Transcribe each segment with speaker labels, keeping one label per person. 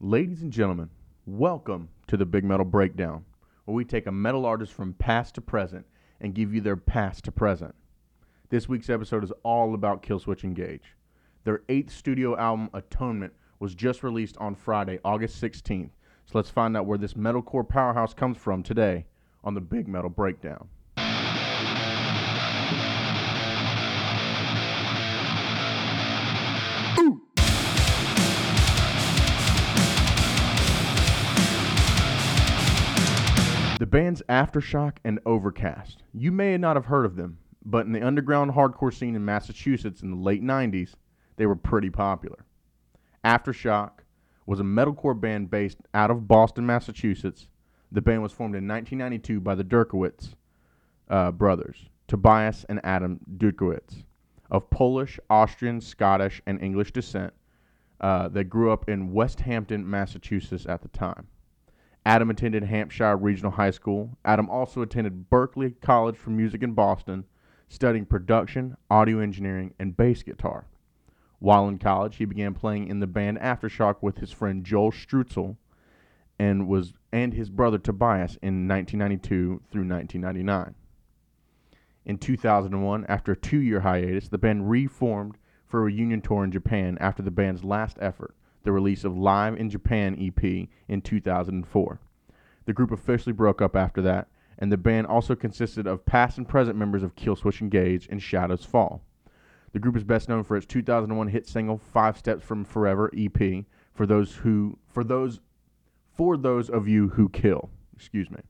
Speaker 1: Ladies and gentlemen, welcome to the Big Metal Breakdown, where we take a metal artist from past to present and give you their past to present. This week's episode is all about Killswitch Engage. Their eighth studio album, Atonement, was just released on Friday, August 16th. So let's find out where this metalcore powerhouse comes from today on the Big Metal Breakdown. The bands Aftershock and Overcast. You may not have heard of them, but in the underground hardcore scene in Massachusetts in the late 90s, they were pretty popular. Aftershock was a metalcore band based out of Boston, Massachusetts. The band was formed in 1992 by the Durkowitz uh, brothers, Tobias and Adam Dutkiewicz, of Polish, Austrian, Scottish, and English descent. Uh, that grew up in West Hampton, Massachusetts at the time. Adam attended Hampshire Regional High School. Adam also attended Berklee College for Music in Boston, studying production, audio engineering, and bass guitar. While in college, he began playing in the band Aftershock with his friend Joel Strutzel and was and his brother Tobias in 1992 through 1999. In 2001, after a two-year hiatus, the band reformed for a reunion tour in Japan after the band's last effort, the release of Live in Japan EP in 2004. The group officially broke up after that, and the band also consisted of past and present members of Killswitch Engage and Shadows Fall. The group is best known for its 2001 hit single Five Steps from Forever EP for those who for those for those of you who kill. Excuse me.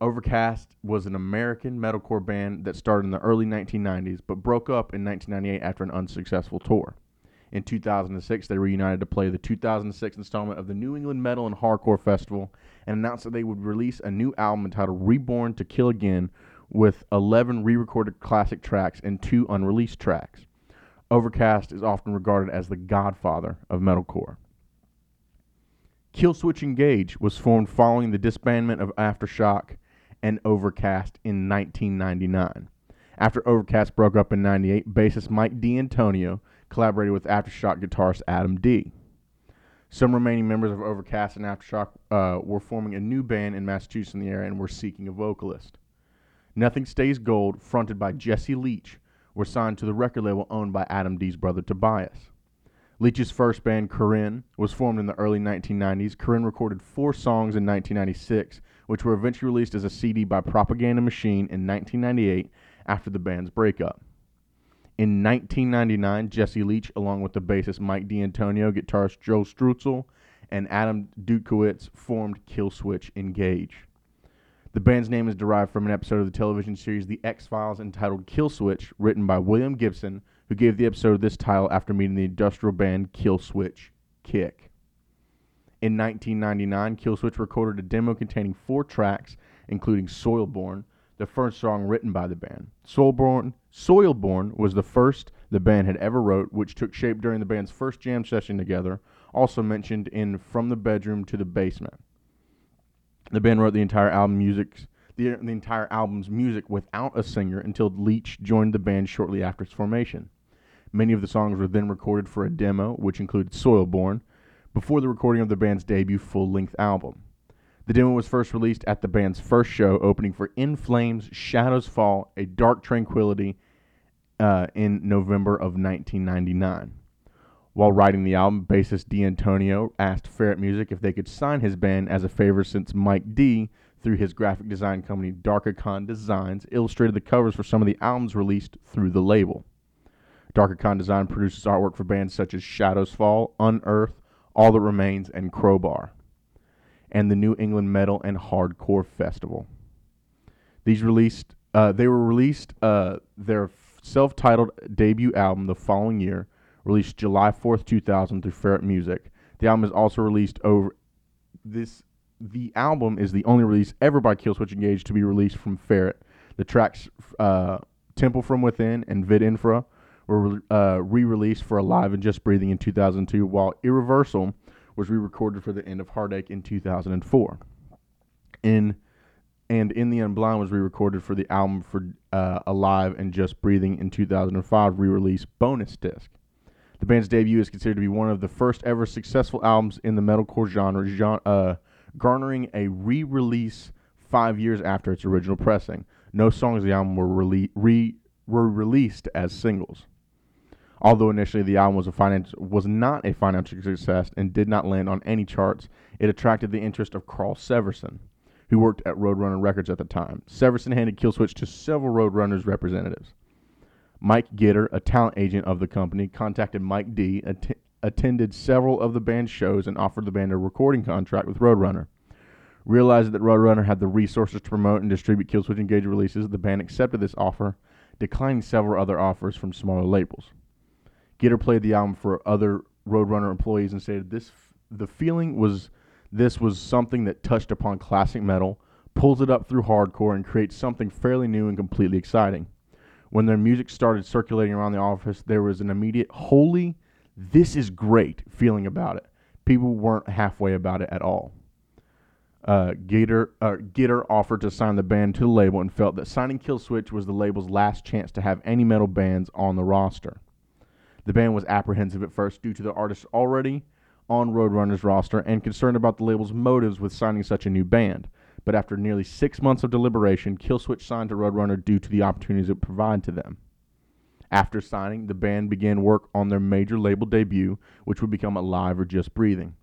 Speaker 1: Overcast was an American metalcore band that started in the early 1990s but broke up in 1998 after an unsuccessful tour. In 2006, they reunited to play the 2006 installment of the New England Metal and Hardcore Festival and announced that they would release a new album entitled Reborn to Kill Again with 11 re recorded classic tracks and two unreleased tracks. Overcast is often regarded as the godfather of metalcore. Killswitch Engage was formed following the disbandment of Aftershock and Overcast in 1999. After Overcast broke up in 98, bassist Mike D'Antonio collaborated with Aftershock guitarist Adam D. Some remaining members of Overcast and Aftershock uh, were forming a new band in Massachusetts in the area and were seeking a vocalist. Nothing Stays Gold, fronted by Jesse Leach, were signed to the record label owned by Adam D's brother Tobias. Leach's first band, Corinne, was formed in the early 1990s. Corinne recorded four songs in 1996, which were eventually released as a CD by Propaganda Machine in 1998 after the band's breakup. In 1999, Jesse Leach, along with the bassist Mike D'Antonio, guitarist Joe Strutzel, and Adam Dutkiewicz, formed Killswitch Engage. The band's name is derived from an episode of the television series The X Files entitled Killswitch, written by William Gibson, who gave the episode this title after meeting the industrial band Killswitch Kick. In 1999, Killswitch recorded a demo containing four tracks, including Soilborn, the first song written by the band. Soilborn, Soilborn was the first the band had ever wrote, which took shape during the band's first jam session together, also mentioned in From the Bedroom to the Basement. The band wrote the entire album music, the, the entire album's music without a singer until Leach joined the band shortly after its formation. Many of the songs were then recorded for a demo, which included Soilborn, before the recording of the band's debut full-length album. The demo was first released at the band's first show, opening for In Flames, Shadows Fall, A Dark Tranquility uh, in November of 1999. While writing the album, bassist D'Antonio asked Ferret Music if they could sign his band as a favor since Mike D, through his graphic design company Darkicon Designs, illustrated the covers for some of the albums released through the label. Darkicon Design produces artwork for bands such as Shadows Fall, Unearth, All That Remains, and Crowbar, and the New England Metal and Hardcore Festival. These released, uh, they were released uh, their self-titled debut album the following year, released July 4th, 2000 through Ferret Music. The album is also released over this the album is the only release ever by Killswitch Engage to be released from Ferret. The tracks uh, Temple from Within and Vid Infra were uh, re-released for Alive and Just Breathing in 2002, while Was re-recorded for the End of Heartache in 2004. In and In the Unblind was re-recorded for the album for uh, Alive and Just Breathing in 2005 re-release bonus disc. The band's debut is considered to be one of the first ever successful albums in the metalcore genre, genre uh, garnering a re-release five years after its original pressing. No songs of the album were, rele- re- were released as singles. Although initially the album was, a finance, was not a financial success and did not land on any charts, it attracted the interest of Carl Severson, who worked at Roadrunner Records at the time. Severson handed Killswitch to several Roadrunners representatives. Mike Gitter, a talent agent of the company, contacted Mike D, att- attended several of the band's shows, and offered the band a recording contract with Roadrunner. Realizing that Roadrunner had the resources to promote and distribute Killswitch Engage releases, the band accepted this offer, declining several other offers from smaller labels. Gitter played the album for other Roadrunner employees and stated this the feeling was this was something that touched upon classic metal, pulls it up through hardcore, and creates something fairly new and completely exciting. When their music started circulating around the office, there was an immediate holy, this is great feeling about it. People weren't halfway about it at all. Uh, Gitter, uh, Gitter offered to sign the band to the label and felt that signing Killswitch was the label's last chance to have any metal bands on the roster. The band was apprehensive at first due to the artists already on Roadrunner's roster and concerned about the label's motives with signing such a new band. But after nearly six months of deliberation, Killswitch signed to Roadrunner due to the opportunities it provided to them. After signing, the band began work on their major label debut, which would become Alive or Just Breathing.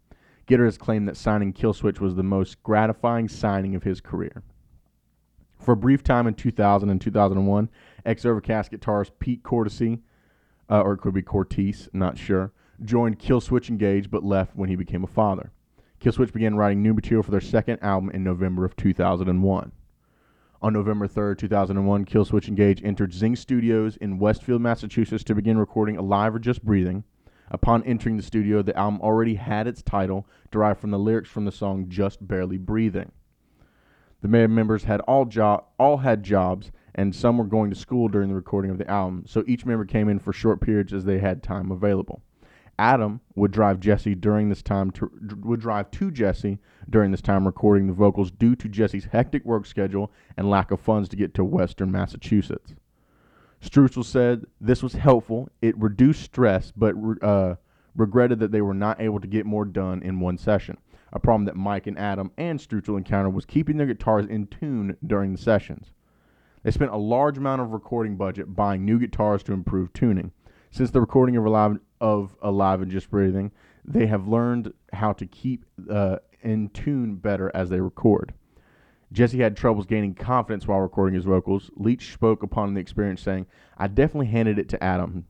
Speaker 1: Gitter has claimed that signing Killswitch was the most gratifying signing of his career. For a brief time in 2000 and 2001, ex Overcast guitarist Pete Cortese, uh, or it could be Cortese, not sure, joined Killswitch Engage but left when he became a father. Killswitch began writing new material for their second album in November of 2001. On November 3, 2001, Killswitch Engage entered Zing Studios in Westfield, Massachusetts to begin recording Alive or Just Breathing. Upon entering the studio, the album already had its title, derived from the lyrics from the song Just Barely Breathing. The band members had all, jo- all had jobs, and some were going to school during the recording of the album, so each member came in for short periods as they had time available. Adam would drive Jesse during this time to would drive to Jesse during this time recording the vocals due to Jesse's hectic work schedule and lack of funds to get to Western Massachusetts. Strucel said this was helpful. It reduced stress, but uh, regretted that they were not able to get more done in one session. A problem that Mike and Adam and Strucel encountered was keeping their guitars in tune during the sessions. They spent a large amount of recording budget buying new guitars to improve tuning. Since the recording of Alive, of Alive and Just Breathing, they have learned how to keep uh, in tune better as they record. Jesse had troubles gaining confidence while recording his vocals. Leach spoke upon the experience, saying, I definitely handed it to Adam.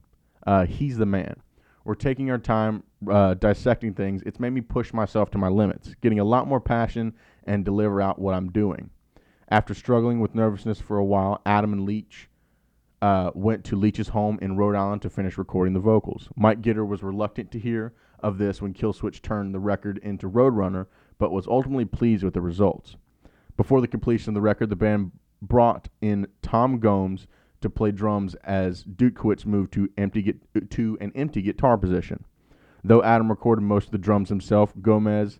Speaker 1: Uh, he's the man. We're taking our time uh, dissecting things. It's made me push myself to my limits, getting a lot more passion and deliver out what I'm doing. After struggling with nervousness for a while, Adam and Leach uh, went to Leach's home in Rhode Island to finish recording the vocals. Mike Gitter was reluctant to hear of this when Killswitch turned the record into Roadrunner, but was ultimately pleased with the results. Before the completion of the record, the band brought in Tom Gomes to play drums as Dutkiewicz moved to empty to an empty guitar position. Though Adam recorded most of the drums himself, Gomez,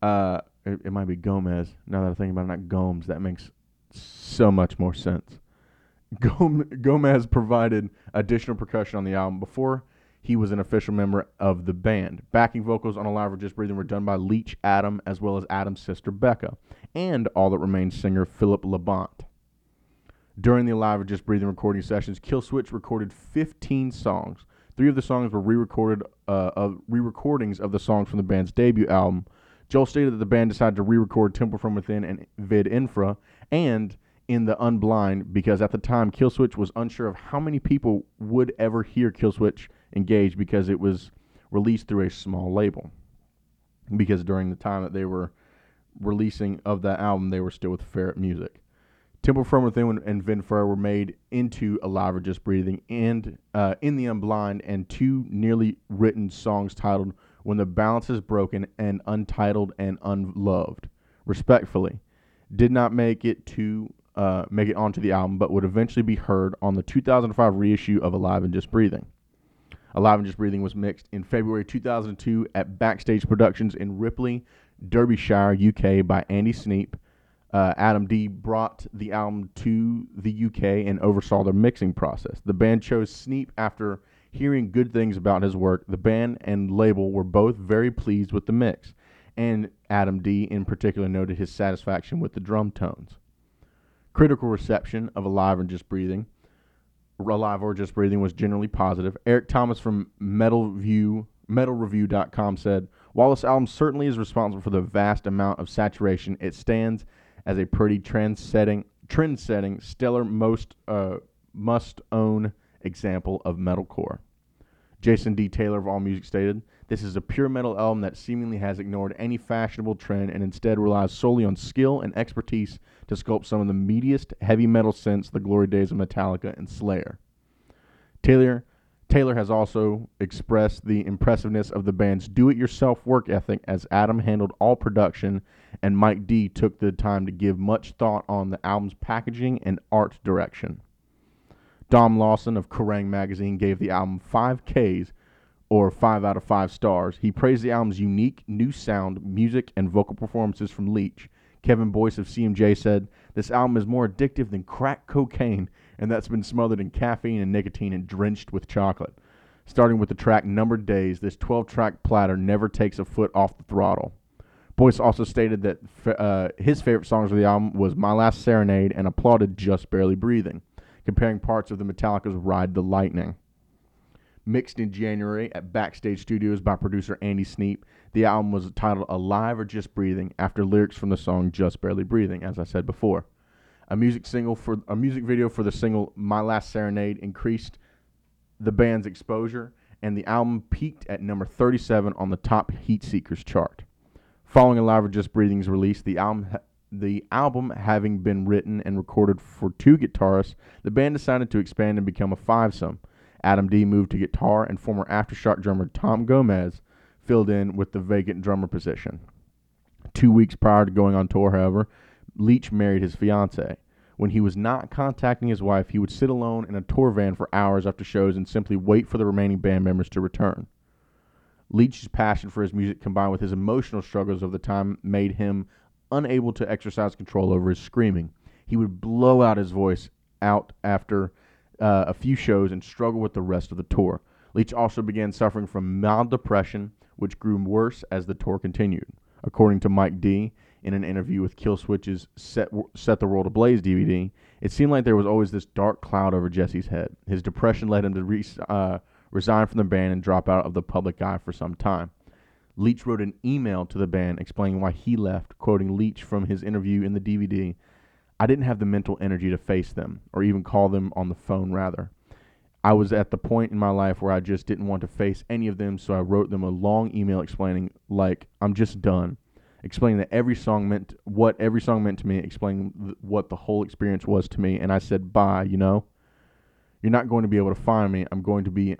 Speaker 1: uh, it, it, might be Gomez. Now that I think about it, not Gomes. That makes so much more sense. Gomez provided additional percussion on the album before he was an official member of the band. Backing vocals on Alive or Just Breathing were done by Leach Adam as well as Adam's sister Becca, and all that remains singer Philip Labonte. During the Alive or Just Breathing recording sessions, Killswitch recorded 15 songs. Three of the songs were re-recorded uh, re-recordings of the songs from the band's debut album. Joel stated that the band decided to re-record Temple from Within and Vid Infra, and in the unblind because at the time Killswitch was unsure of how many people would ever hear Killswitch engage because it was released through a small label. Because during the time that they were releasing of that album, they were still with Ferret Music. Temple from Within and Vinfera were made into Alive or Just Breathing and uh, In the Unblind and two nearly written songs titled When the Balance is Broken and Untitled and Unloved, respectfully. Did not make it to uh, make it onto the album, but would eventually be heard on the 2005 reissue of Alive and Just Breathing. Alive and Just Breathing was mixed in February 2002 at Backstage Productions in Ripley, Derbyshire, UK by Andy Sneap. Uh, Adam D brought the album to the UK and oversaw their mixing process. The band chose Sneap after Hearing good things about his work, the band and label were both very pleased with the mix, and Adam D in particular noted his satisfaction with the drum tones. Critical reception of Alive and Just Breathing, Alive or Just Breathing was generally positive. Eric Thomas from Metal View, MetalReview.com said, "While this album certainly is responsible for the vast amount of saturation, it stands as a pretty trend-setting, trend-setting, stellar, most uh, must-own example of metalcore." Jason D. Taylor of AllMusic stated, This is a pure metal album that seemingly has ignored any fashionable trend and instead relies solely on skill and expertise to sculpt some of the meatiest heavy metal since the glory days of Metallica and Slayer. Taylor Taylor has also expressed the impressiveness of the band's do-it-yourself work ethic as Adam handled all production and Mike D took the time to give much thought on the album's packaging and art direction. Dom Lawson of Kerrang! magazine gave the album 5 Ks, or 5 out of 5 stars. He praised the album's unique new sound, music, and vocal performances from Leach. Kevin Boyce of CMJ said, This album is more addictive than crack cocaine, and that's been smothered in caffeine and nicotine and drenched with chocolate. Starting with the track Numbered Days, this 12 track platter never takes a foot off the throttle. Boyce also stated that uh, his favorite songs of the album was My Last Serenade and applauded Just Barely Breathing comparing parts of the Metallica's Ride the Lightning. Mixed in January at Backstage Studios by producer Andy Sneap, the album was titled Alive or Just Breathing after lyrics from the song Just Barely Breathing, as I said before. A music single for a music video for the single My Last Serenade increased the band's exposure, and the album peaked at number 37 on the top Heat Seekers chart. Following Alive or Just Breathing's release, the album the album having been written and recorded for two guitarists, the band decided to expand and become a fivesome. Adam D moved to guitar, and former Aftershock drummer Tom Gomez filled in with the vacant drummer position. Two weeks prior to going on tour, however, Leach married his fiancee. When he was not contacting his wife, he would sit alone in a tour van for hours after shows and simply wait for the remaining band members to return. Leach's passion for his music combined with his emotional struggles of the time made him unable to exercise control over his screaming. He would blow out his voice out after uh, a few shows and struggle with the rest of the tour. Leach also began suffering from mild depression, which grew worse as the tour continued. According to Mike D, in an interview with Killswitch's Set, Set the World Ablaze DVD, it seemed like there was always this dark cloud over Jesse's head. His depression led him to re- uh, resign from the band and drop out of the public eye for some time. Leach wrote an email to the band explaining why he left, quoting Leach from his interview in the DVD. I didn't have the mental energy to face them, or even call them on the phone, rather. I was at the point in my life where I just didn't want to face any of them, so I wrote them a long email explaining, like, I'm just done. Explaining that every song meant what every song meant to me, explaining th- what the whole experience was to me, and I said, bye, you know? You're not going to be able to find me. I'm going to be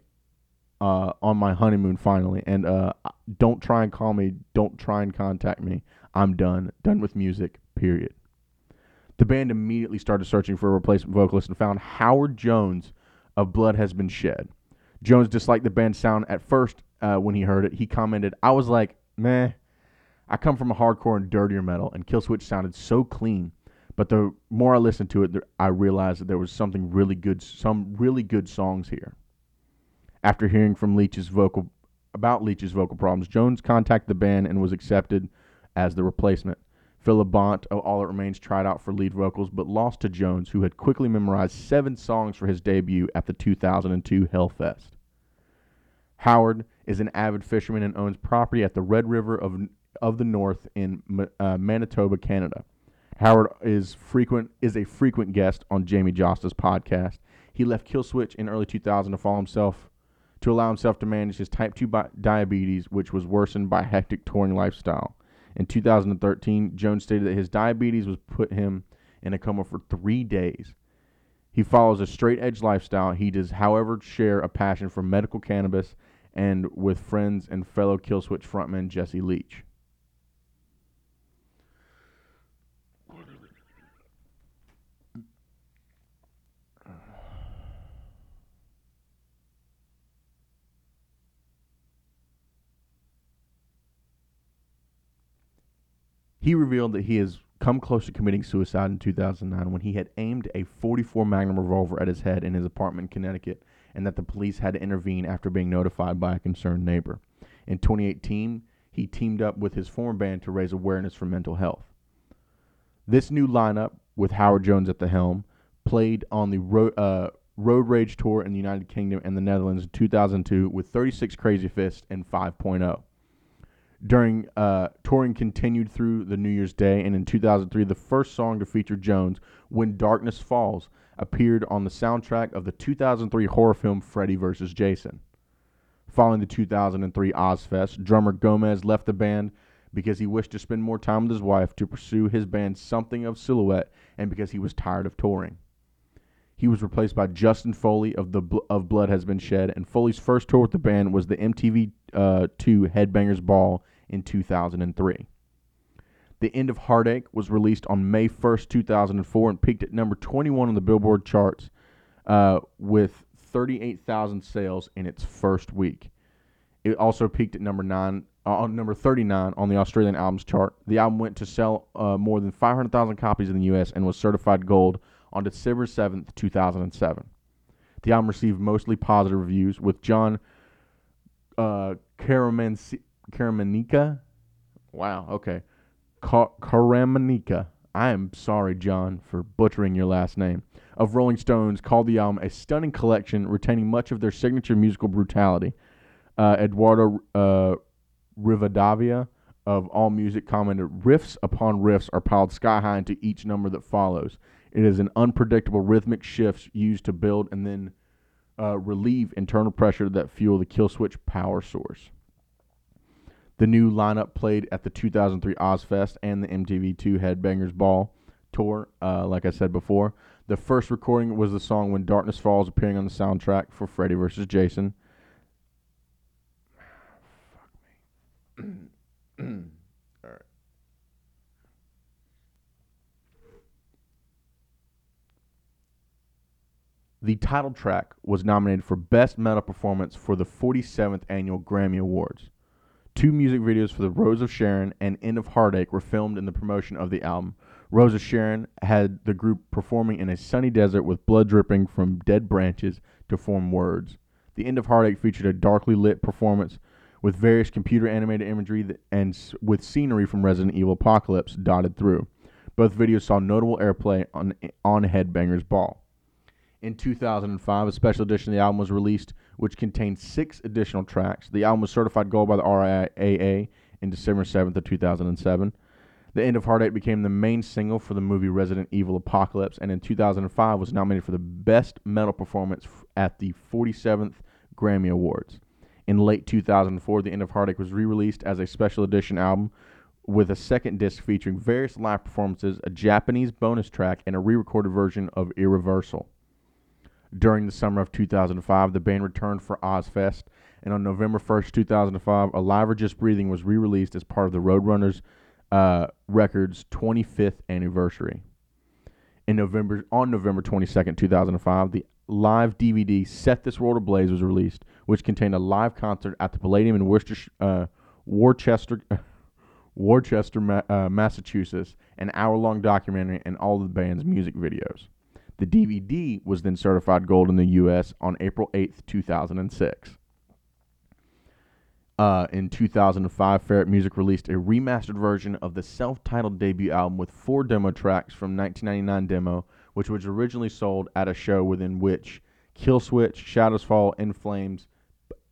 Speaker 1: uh, on my honeymoon finally. And uh, don't try and call me. Don't try and contact me. I'm done. Done with music. Period. The band immediately started searching for a replacement vocalist and found Howard Jones of Blood Has Been Shed. Jones disliked the band's sound at first uh, when he heard it. He commented, I was like, meh. I come from a hardcore and dirtier metal, and Killswitch sounded so clean. But the more I listened to it, I realized that there was something really good, some really good songs here. After hearing from Leach's vocal about Leach's vocal problems, Jones contacted the band and was accepted as the replacement. Phil Labonte of All That Remains tried out for lead vocals, but lost to Jones, who had quickly memorized seven songs for his debut at the 2002 Hellfest. Howard is an avid fisherman and owns property at the Red River of, of the North in uh, Manitoba, Canada. Howard is frequent is a frequent guest on Jamey Jasta's podcast. He left Killswitch in early 2000 to follow himself to allow himself to manage his type 2 bi- diabetes, which was worsened by a hectic touring lifestyle. In 2013, Jones stated that his diabetes was put him in a coma for three days. He follows a straight edge lifestyle. He does, however, share a passion for medical cannabis and with friends and fellow Killswitch frontman Jesse Leach. He revealed that he has come close to committing suicide in 2009 when he had aimed a 44 Magnum revolver at his head in his apartment in Connecticut and that the police had to intervene after being notified by a concerned neighbor. In 2018, he teamed up with his former band to raise awareness for mental health. This new lineup, with Howard Jones at the helm, played on the Ro- uh, Road Rage Tour in the United Kingdom and the Netherlands in 2002 with 36 Crazy Fist and 5.0. During uh, touring continued through the New Year's Day, and in 2003, the first song to feature Jones, "When Darkness Falls," appeared on the soundtrack of the 2003 horror film Freddy vs. Jason. Following the 2003 Ozzfest, drummer Gomez left the band because he wished to spend more time with his wife to pursue his band Something of Silhouette and because he was tired of touring. He was replaced by Justin Foley of the of Blood Has Been Shed, and Foley's first tour with the band was the MTV uh, 2 Headbangers Ball in 2003. The End of Heartache was released on May 1st, 2004, and peaked at number 21 on the Billboard charts uh, with 38,000 sales in its first week. It also peaked at number nine uh, on number 39 on the Australian albums chart. The album went to sell uh, more than 500,000 copies in the U.S. and was certified gold on December 7th, 2007. The album received mostly positive reviews, with John uh. Wow, okay. Caramanica. I am sorry, John, for butchering your last name. Of Rolling Stones called the album a stunning collection retaining much of their signature musical brutality. Uh, Eduardo uh, Rivadavia of AllMusic commented, "Riffs upon riffs are piled sky high into each number that follows. It is an unpredictable rhythmic shifts used to build and then uh, relieve internal pressure that fuel the kill switch power source." The new lineup played at the 2003 Ozzfest and the MTV2 Headbangers Ball tour, uh, like I said before. The first recording was the song When Darkness Falls, appearing on the soundtrack for Freddy vs. Jason. Fuck me. The title track was nominated for Best Metal Performance for the 47th Annual Grammy Awards. Two music videos for The Rose of Sharon and End of Heartache were filmed in the promotion of the album. Rose of Sharon had the group performing in a sunny desert with blood dripping from dead branches to form words. The End of Heartache featured a darkly lit performance with various computer animated imagery and with scenery from Resident Evil Apocalypse dotted through. Both videos saw notable airplay on, on Headbangers Ball. In 2005, a special edition of the album was released, which contained six additional tracks. The album was certified gold by the RIAA in December 7th of 2007. The End of Heartache became the main single for the movie Resident Evil Apocalypse, and in 2005 was nominated for the Best Metal Performance at the 47th Grammy Awards. In late 2004, The End of Heartache was re-released as a special edition album with a second disc featuring various live performances, a Japanese bonus track, and a re-recorded version of Irreversal. During the summer of 2005, the band returned for Ozzfest, and on November 1st, 2005, Alive or Just Breathing was re released as part of the Roadrunners uh, Records 25th anniversary. In November, on November 22nd, 2005, the live DVD Set This World Ablaze was released, which contained a live concert at the Palladium in Worcester, uh, Worcester, Worcester, uh, Massachusetts, an hour long documentary, and all of the band's music videos. The DVD was then certified gold in the U.S. on April 8, 2006. Uh, in 2005, Ferret Music released a remastered version of the self-titled debut album with four demo tracks from 1999 demo, which was originally sold at a show within which Killswitch, Shadows Fall, In Flames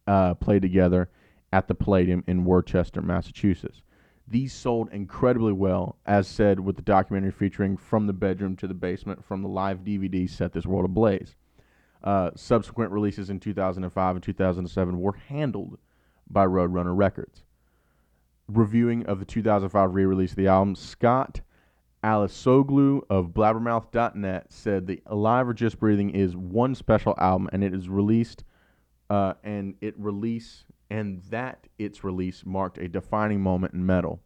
Speaker 1: uh, played together at the Palladium in Worcester, Massachusetts. These sold incredibly well, as said with the documentary featuring From the Bedroom to the Basement from the live DVD Set This World Ablaze. Uh, subsequent releases in 2005 and 2007 were handled by Roadrunner Records. Reviewing of the 2005 re release of the album, Scott Alisoglu of Blabbermouth.net said the Alive or Just Breathing is one special album and it is released uh, and it release and that its release marked a defining moment in metal.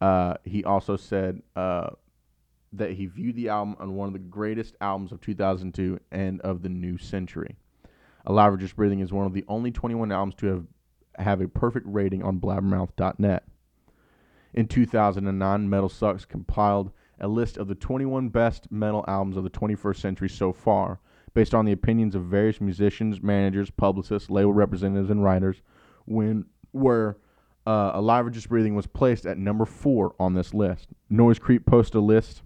Speaker 1: Uh, he also said uh, that he viewed the album as one of the greatest albums of 2002 and of the new century. Alive or Just Breathing is one of the only 21 albums to have, have a perfect rating on blabbermouth.net. In 2009, Metal Sucks compiled a list of the 21 best metal albums of the 21st century so far, based on the opinions of various musicians, managers, publicists, label representatives, and writers, when where uh, Alive or Just Breathing was placed at number four on this list. Noise Creep posted a list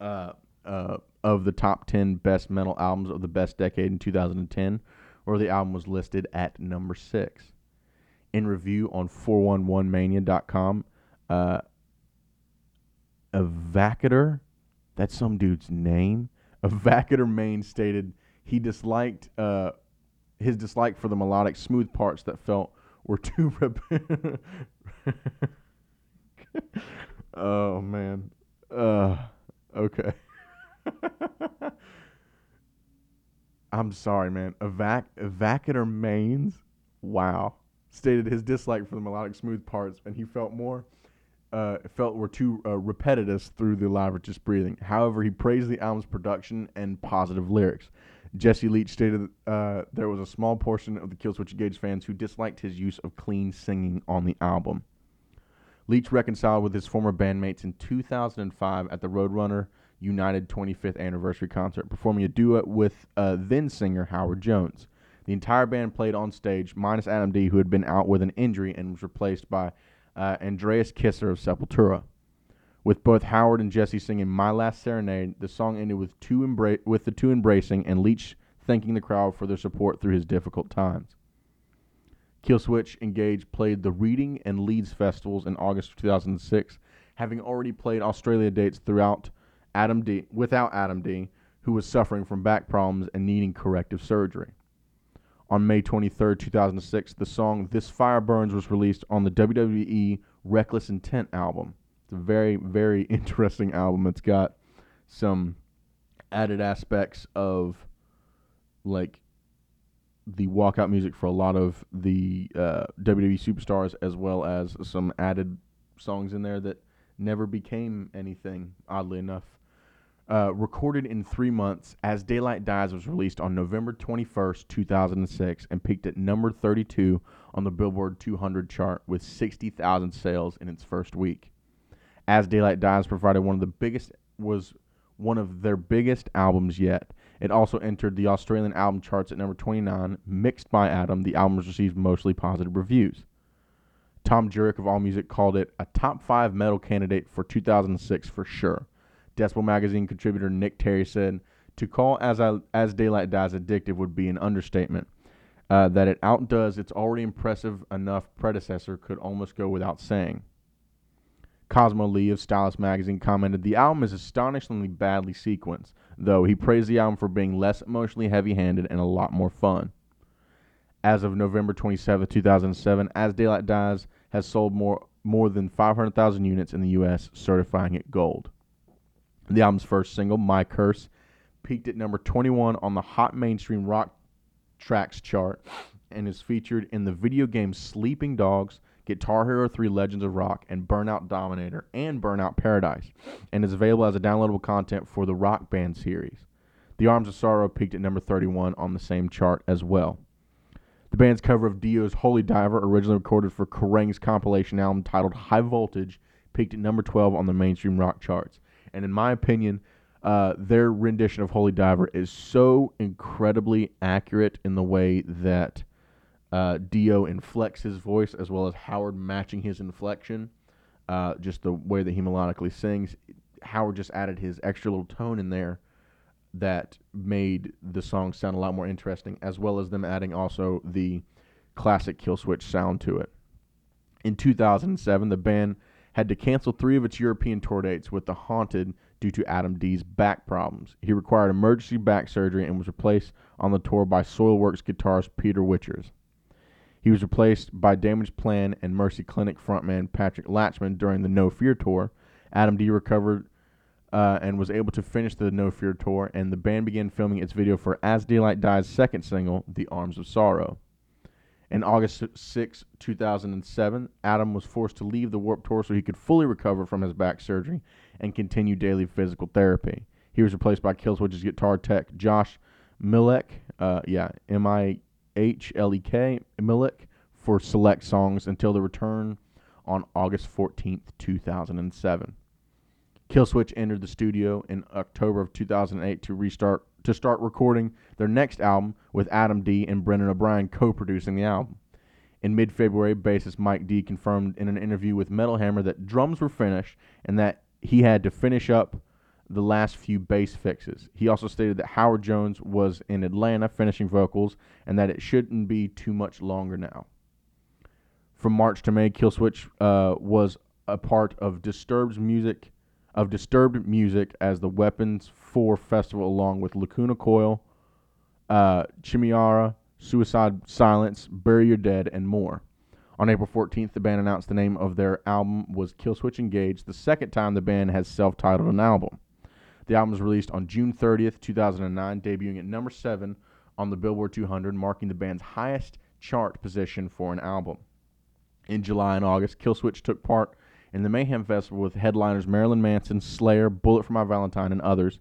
Speaker 1: uh, uh, of the top 10 best metal albums of the best decade in 2010, where the album was listed at number six. In review on 411mania.com, uh, Evacator, that's some dude's name. Evacator Main stated he disliked uh, his dislike for the melodic, smooth parts that felt were too. Rep- oh man. Uh, okay. I'm sorry, man. Evac Evacator Mains, wow, stated his dislike for the melodic, smooth parts, and he felt more. Uh, felt were too uh, repetitive through the just breathing. However, he praised the album's production and positive lyrics. Jesse Leach stated uh, there was a small portion of the Killswitch Engage fans who disliked his use of clean singing on the album. Leach reconciled with his former bandmates in 2005 at the Roadrunner United 25th anniversary concert, performing a duet with uh, then singer Howard Jones. The entire band played on stage, minus Adam D, who had been out with an injury and was replaced by uh, Andreas Kisser of Sepultura. With both Howard and Jesse singing "My Last Serenade," the song ended with two with the two embracing and Leach thanking the crowd for their support through his difficult times. Killswitch Engage played the Reading and Leeds festivals in August of 2006, having already played Australia dates throughout Adam D without Adam D, who was suffering from back problems and needing corrective surgery. On May 23, 2006, the song This Fire Burns was released on the WWE Reckless Intent album. It's a very, very interesting album. It's got some added aspects of like the walkout music for a lot of the uh, WWE superstars, as well as some added songs in there that never became anything, oddly enough. Uh, recorded in three months, As Daylight Dies was released on November 21st, 2006, and peaked at number 32 on the Billboard 200 chart with 60,000 sales in its first week. As Daylight Dies provided one of the biggest was one of their biggest albums yet. It also entered the Australian album charts at number 29. Mixed by Adam, the album received mostly positive reviews. Tom Jurek of AllMusic called it a top five metal candidate for 2006 for sure. Decibel magazine contributor Nick Terry said, "To call as I, as Daylight Dies addictive would be an understatement. Uh, that it outdoes its already impressive enough predecessor could almost go without saying." Cosmo Lee of Stylus magazine commented, The album is astonishingly badly sequenced, though he praised the album for being less emotionally heavy handed and a lot more fun. As of November 27, 2007, As Daylight Dies has sold more, more than 500,000 units in the U.S., certifying it gold. The album's first single, My Curse, peaked at number 21 on the Hot Mainstream Rock Tracks chart and is featured in the video game Sleeping Dogs, Guitar Hero 3 Legends of Rock, and Burnout Dominator and Burnout Paradise, and is available as a downloadable content for the Rock Band series. The Arms of Sorrow peaked at number 31 on the same chart as well. The band's cover of Dio's Holy Diver, originally recorded for Kerrang's compilation album titled High Voltage, peaked at number 12 on the mainstream rock charts. And in my opinion, uh, their rendition of Holy Diver is so incredibly accurate in the way that uh, Dio inflects his voice as well as Howard matching his inflection. Uh, just the way that he melodically sings. Howard just added his extra little tone in there that made the song sound a lot more interesting, as well as them adding also the classic Killswitch sound to it. In 2007, the band had to cancel three of its European tour dates with The Haunted due to Adam D's back problems. He required emergency back surgery and was replaced on the tour by Soilwork's guitarist Peter Wichers. He was replaced by Damage Plan and Mercy Clinic frontman Patrick Lachman during the No Fear tour. Adam D recovered uh, and was able to finish the No Fear tour, and the band began filming its video for As Daylight Dies' second single, The Arms of Sorrow. In August 6, 2007, Adam was forced to leave the Warp Tour so he could fully recover from his back surgery and continue daily physical therapy. He was replaced by Killswitch's guitar tech Josh Mihlek, uh, yeah, M I H L E K Mihlek for select songs until the return on August 14th, 2007. Killswitch entered the studio in October of 2008 to restart to start recording their next album with Adam D and Brendan O'Brien co-producing the album. In mid-February, bassist Mike D confirmed in an interview with Metal Hammer that drums were finished and that he had to finish up the last few bass fixes. He also stated that Howard Jones was in Atlanta finishing vocals and that it shouldn't be too much longer now. From March to May, Killswitch uh, was a part of Disturbed's music of Disturbed Music as the Weapons 4 festival along with Lacuna Coil, uh, Chimaira, Suicide Silence, Bury Your Dead, and more. On April 14th, the band announced the name of their album was Killswitch Engage, the second time the band has self-titled an album. The album was released on June 30th, 2009, debuting at number 7 on the Billboard 200, marking the band's highest chart position for an album. In July and August, Killswitch took part in the Mayhem Festival with headliners Marilyn Manson, Slayer, Bullet for My Valentine, and others.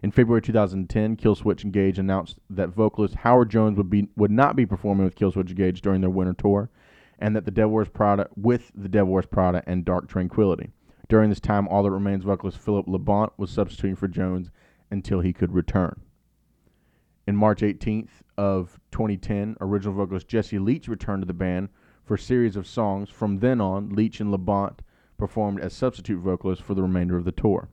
Speaker 1: In February 2010, Killswitch Engage announced that vocalist Howard Jones would be would not be performing with Killswitch Engage during their winter tour, and that the Devil Wears Prada with the Devil Wears Prada and Dark Tranquillity. During this time, All That Remains vocalist Philip Labonte was substituting for Jones until he could return. In March 18th of 2010, original vocalist Jesse Leach returned to the band for a series of songs. From then on, Leach and Labonte performed as substitute vocalists for the remainder of the tour.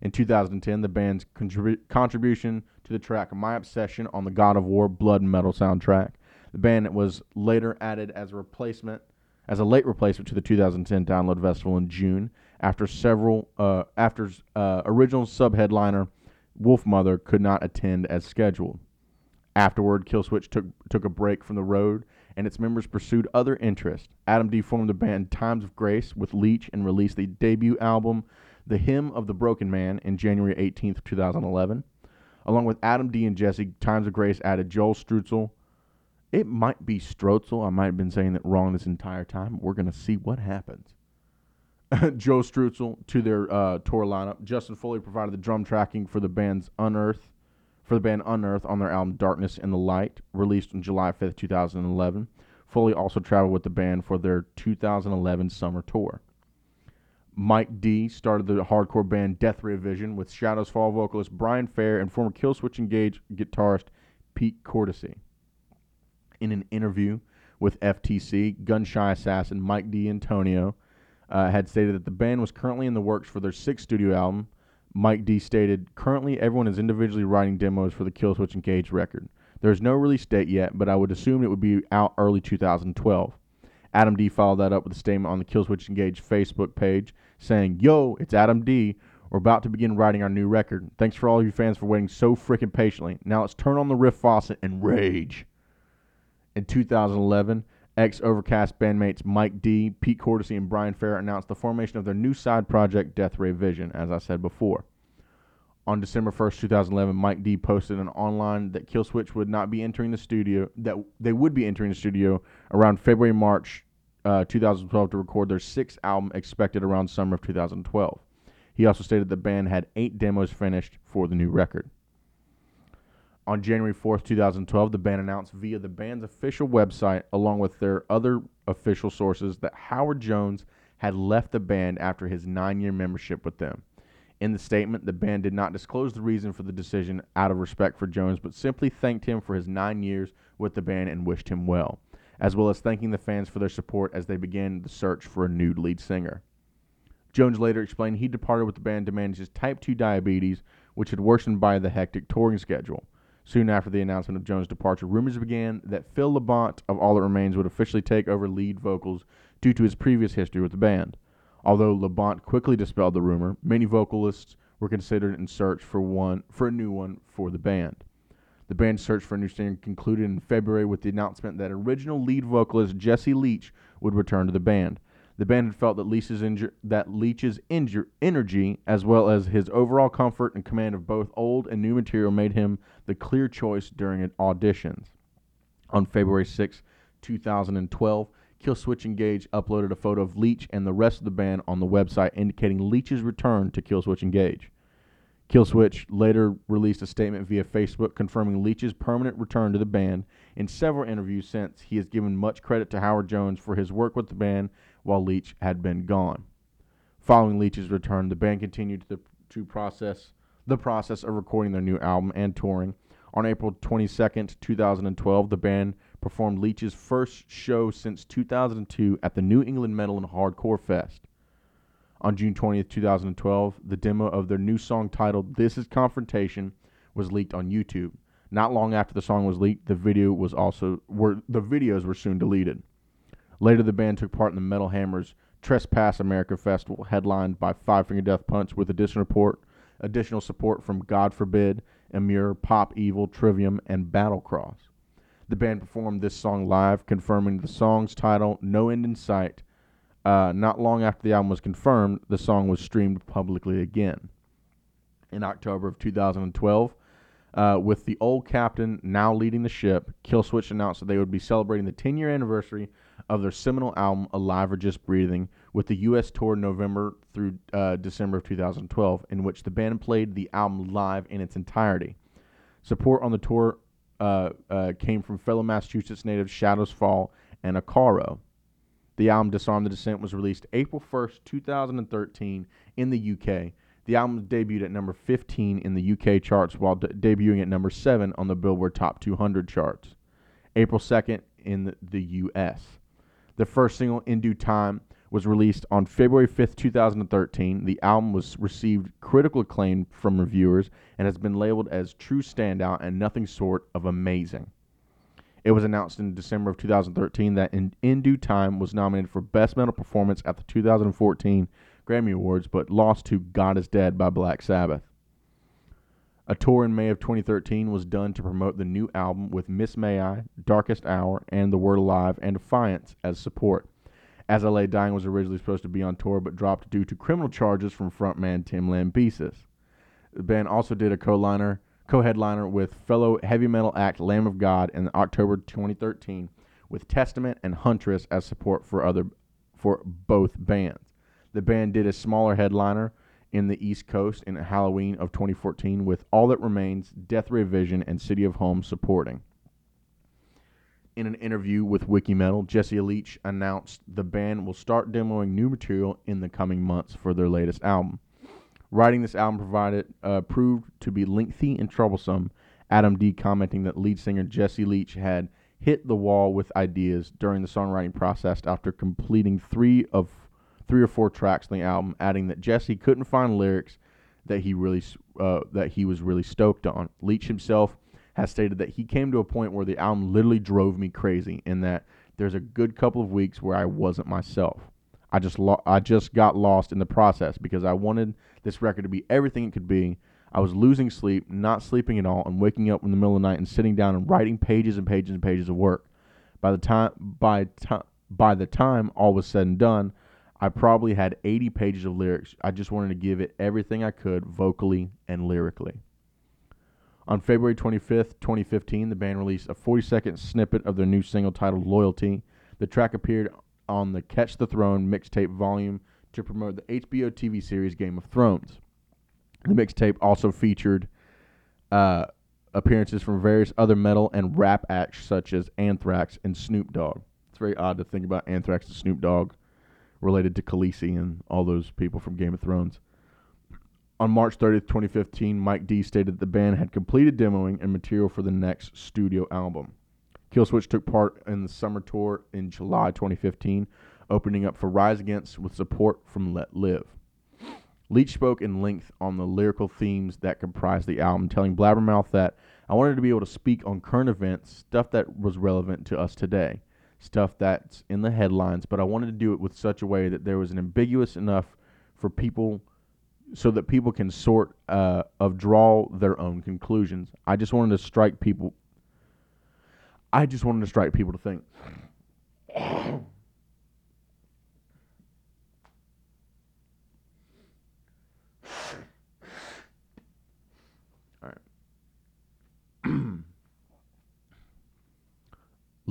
Speaker 1: In 2010, the band's contribu- contribution to the track My Obsession on the God of War Blood Metal soundtrack. The band was later added as a replacement as a late replacement to the 2010 Download Festival in June after several uh, after uh, original sub-headliner Wolfmother could not attend as scheduled. Afterward, Killswitch took took a break from the road and its members pursued other interests. Adam D formed the band Times of Grace with Leach and released the debut album, The Hymn of the Broken Man, in January 18, 2011. Along with Adam D and Jesse, Times of Grace added Joel Strutzel. It might be Strotzel. I might have been saying that wrong this entire time. We're to see what happens. Joe Strutzel to their uh, tour lineup. Justin Foley provided the drum tracking for the band's Unearth for the band Unearth on their album Darkness and the Light, released on July 5th, 2011. Foley also traveled with the band for their 2011 summer tour. Mike D started the hardcore band Death Ray Vision with Shadows Fall vocalist Brian Fair and former Killswitch Engage guitarist Pete Cortese. In an interview with FTC, Gunshy Assassin Mike D'Antonio uh, had stated that the band was currently in the works for their sixth studio album, Mike D stated, Currently, everyone is individually writing demos for the Killswitch Engage record. There is no release date yet, but I would assume it would be out early 2012. Adam D followed that up with a statement on the Killswitch Engage Facebook page saying, Yo, it's Adam D. We're about to begin writing our new record. Thanks for all you fans for waiting so freaking patiently. Now let's turn on the riff faucet and rage. In 2011, ex Overcast bandmates Mike D, Pete Cortese, and Brian Fair announced the formation of their new side project, Death Ray Vision, as I said before. On December 1st, 2011, Mike D posted an online that Killswitch would not be entering the studio, that they would be entering the studio around February, March uh, 2012 to record their sixth album expected around summer of 2012. He also stated the band had eight demos finished for the new record. On January 4th, 2012, the band announced via the band's official website, along with their other official sources, that Howard Jones had left the band after his nine year membership with them. In the statement, the band did not disclose the reason for the decision out of respect for Jones, but simply thanked him for his nine years with the band and wished him well, as well as thanking the fans for their support as they began the search for a new lead singer. Jones later explained he departed with the band to manage his type 2 diabetes, which had worsened by the hectic touring schedule. Soon after the announcement of Jones' departure, rumors began that Phil Labonte of All That Remains would officially take over lead vocals due to his previous history with the band. Although Labonte quickly dispelled the rumor, many vocalists were considered in search for one for a new one for the band. The band's search for a new singer concluded in February with the announcement that original lead vocalist Jesse Leach would return to the band. The band had felt that Leach's, inju- that Leach's inju- energy, as well as his overall comfort and command of both old and new material, made him the clear choice during auditions. On February 6, 2012, Killswitch Engage uploaded a photo of Leach and the rest of the band on the website indicating Leach's return to Killswitch Engage. Killswitch later released a statement via Facebook confirming Leach's permanent return to the band. In several interviews since, he has given much credit to Howard Jones for his work with the band while Leach had been gone. Following Leach's return, the band continued to, to process the process of recording their new album and touring. On April 22nd, 2012, the band performed Leach's first show since 2002 at the New England Metal and Hardcore Fest. On June 20th, 2012, the demo of their new song titled This Is Confrontation was leaked on YouTube. Not long after the song was leaked, the video was also were the videos were soon deleted. Later, the band took part in the Metal Hammers Trespass America Festival, headlined by Five Finger Death Punch, with additional support, additional support from God Forbid, Emmure, Pop Evil, Trivium, and Battlecross. The band performed this song live, confirming the song's title, No End in Sight. Uh, not long after the album was confirmed, the song was streamed publicly again. In October of 2012, uh, with the old captain now leading the ship, Killswitch announced that they would be celebrating the 10 year anniversary of their seminal album, Alive or Just Breathing, with the U.S. tour November through uh, December of 2012, in which the band played the album live in its entirety. Support on the tour uh, uh, came from fellow Massachusetts natives Shadows Fall and Acaro. The album Disarm the Descent was released April 1st, 2013 in the UK. The album debuted at number 15 in the UK charts while de- debuting at number 7 on the Billboard Top 200 charts. April 2nd in the, the US. The first single, In Due Time, was released on February 5th, 2013. The album was received critical acclaim from reviewers and has been labeled as true standout and nothing short of amazing. It was announced in December of 2013 that In, in Due Time was nominated for Best Metal Performance at the 2014 Grammy Awards, but lost to God is Dead by Black Sabbath. A tour in May of 2013 was done to promote the new album with Miss May I, Darkest Hour, and The Word Alive and Defiance as support. As I Lay Dying was originally supposed to be on tour but dropped due to criminal charges from frontman Tim Lambesis. The band also did a co-liner, co-headliner with fellow heavy metal act Lamb of God in October 2013 with Testament and Huntress as support for other for both bands. The band did a smaller headliner in the East Coast in Halloween of 2014 with All That Remains, Death Ray Vision, and City of Home supporting. In an interview with Wikimetal, Jesse Leach announced the band will start demoing new material in the coming months for their latest album. Writing this album provided uh, proved to be lengthy and troublesome. Adam D commenting that lead singer Jesse Leach had hit the wall with ideas during the songwriting process after completing three of three or four tracks on the album, adding that Jesse couldn't find lyrics that he really uh, that he was really stoked on. Leach himself has stated that he came to a point where the album literally drove me crazy, and that there's a good couple of weeks where I wasn't myself. I just lo- I just got lost in the process because I wanted this record to be everything it could be. I was losing sleep, not sleeping at all, and waking up in the middle of the night and sitting down and writing pages and pages and pages of work. By the time by time by the time all was said and done, I probably had 80 pages of lyrics. I just wanted to give it everything I could vocally and lyrically. On February 25th, 2015, the band released a 40 second snippet of their new single titled Loyalty. The track appeared on the Catch the Throne mixtape volume to promote the HBO TV series Game of Thrones. The mixtape also featured uh, appearances from various other metal and rap acts such as Anthrax and Snoop Dogg. It's very odd to think about Anthrax and Snoop Dogg related to Khaleesi and all those people from Game of Thrones. On March 30th, 2015, Mike D stated that the band had completed demoing and material for the next studio album. Killswitch took part in the summer tour in July 2015, opening up for Rise Against with support from Let Live. Leach spoke in length on the lyrical themes that comprise the album, telling Blabbermouth that I wanted to be able to speak on current events, stuff that was relevant to us today stuff that's in the headlines, but I wanted to do it with such a way that there was an ambiguous enough for people so that people can sort uh, of draw their own conclusions. I just wanted to strike people. I just wanted to strike people to think.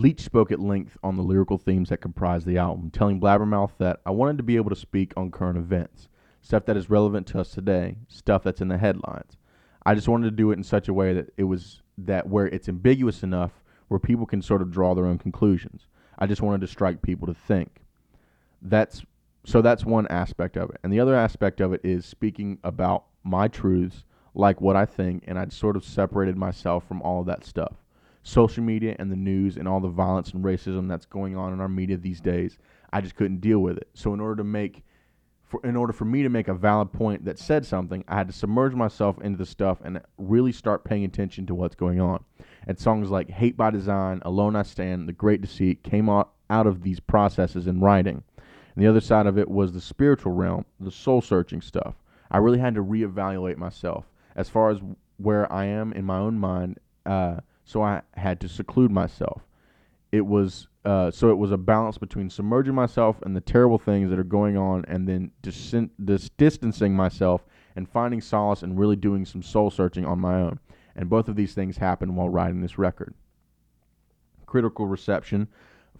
Speaker 1: Leach spoke at length on the lyrical themes that comprise the album, telling Blabbermouth that I wanted to be able to speak on current events, stuff that is relevant to us today, stuff that's in the headlines. I just wanted to do it in such a way that it was that where it's ambiguous enough where people can sort of draw their own conclusions. I just wanted to strike people to think. That's so that's one aspect of it. And the other aspect of it is speaking about my truths like what I think, and I'd sort of separated myself from all of that stuff. Social media and the news and all the violence and racism that's going on in our media these days, I just couldn't deal with it. So in order to make for, in order for me to make a valid point that said something, I had to submerge myself into the stuff and really start paying attention to what's going on. And songs like Hate by Design, Alone I Stand, The Great Deceit came out, out of these processes in writing. And the other side of it was the spiritual realm, the soul searching stuff. I really had to reevaluate myself as far as where I am in my own mind. Uh, so I had to seclude myself. It was uh, so it was a balance between submerging myself in the terrible things that are going on and then dis- dis- distancing myself and finding solace and really doing some soul searching on my own. And both of these things happened while writing this record. Critical reception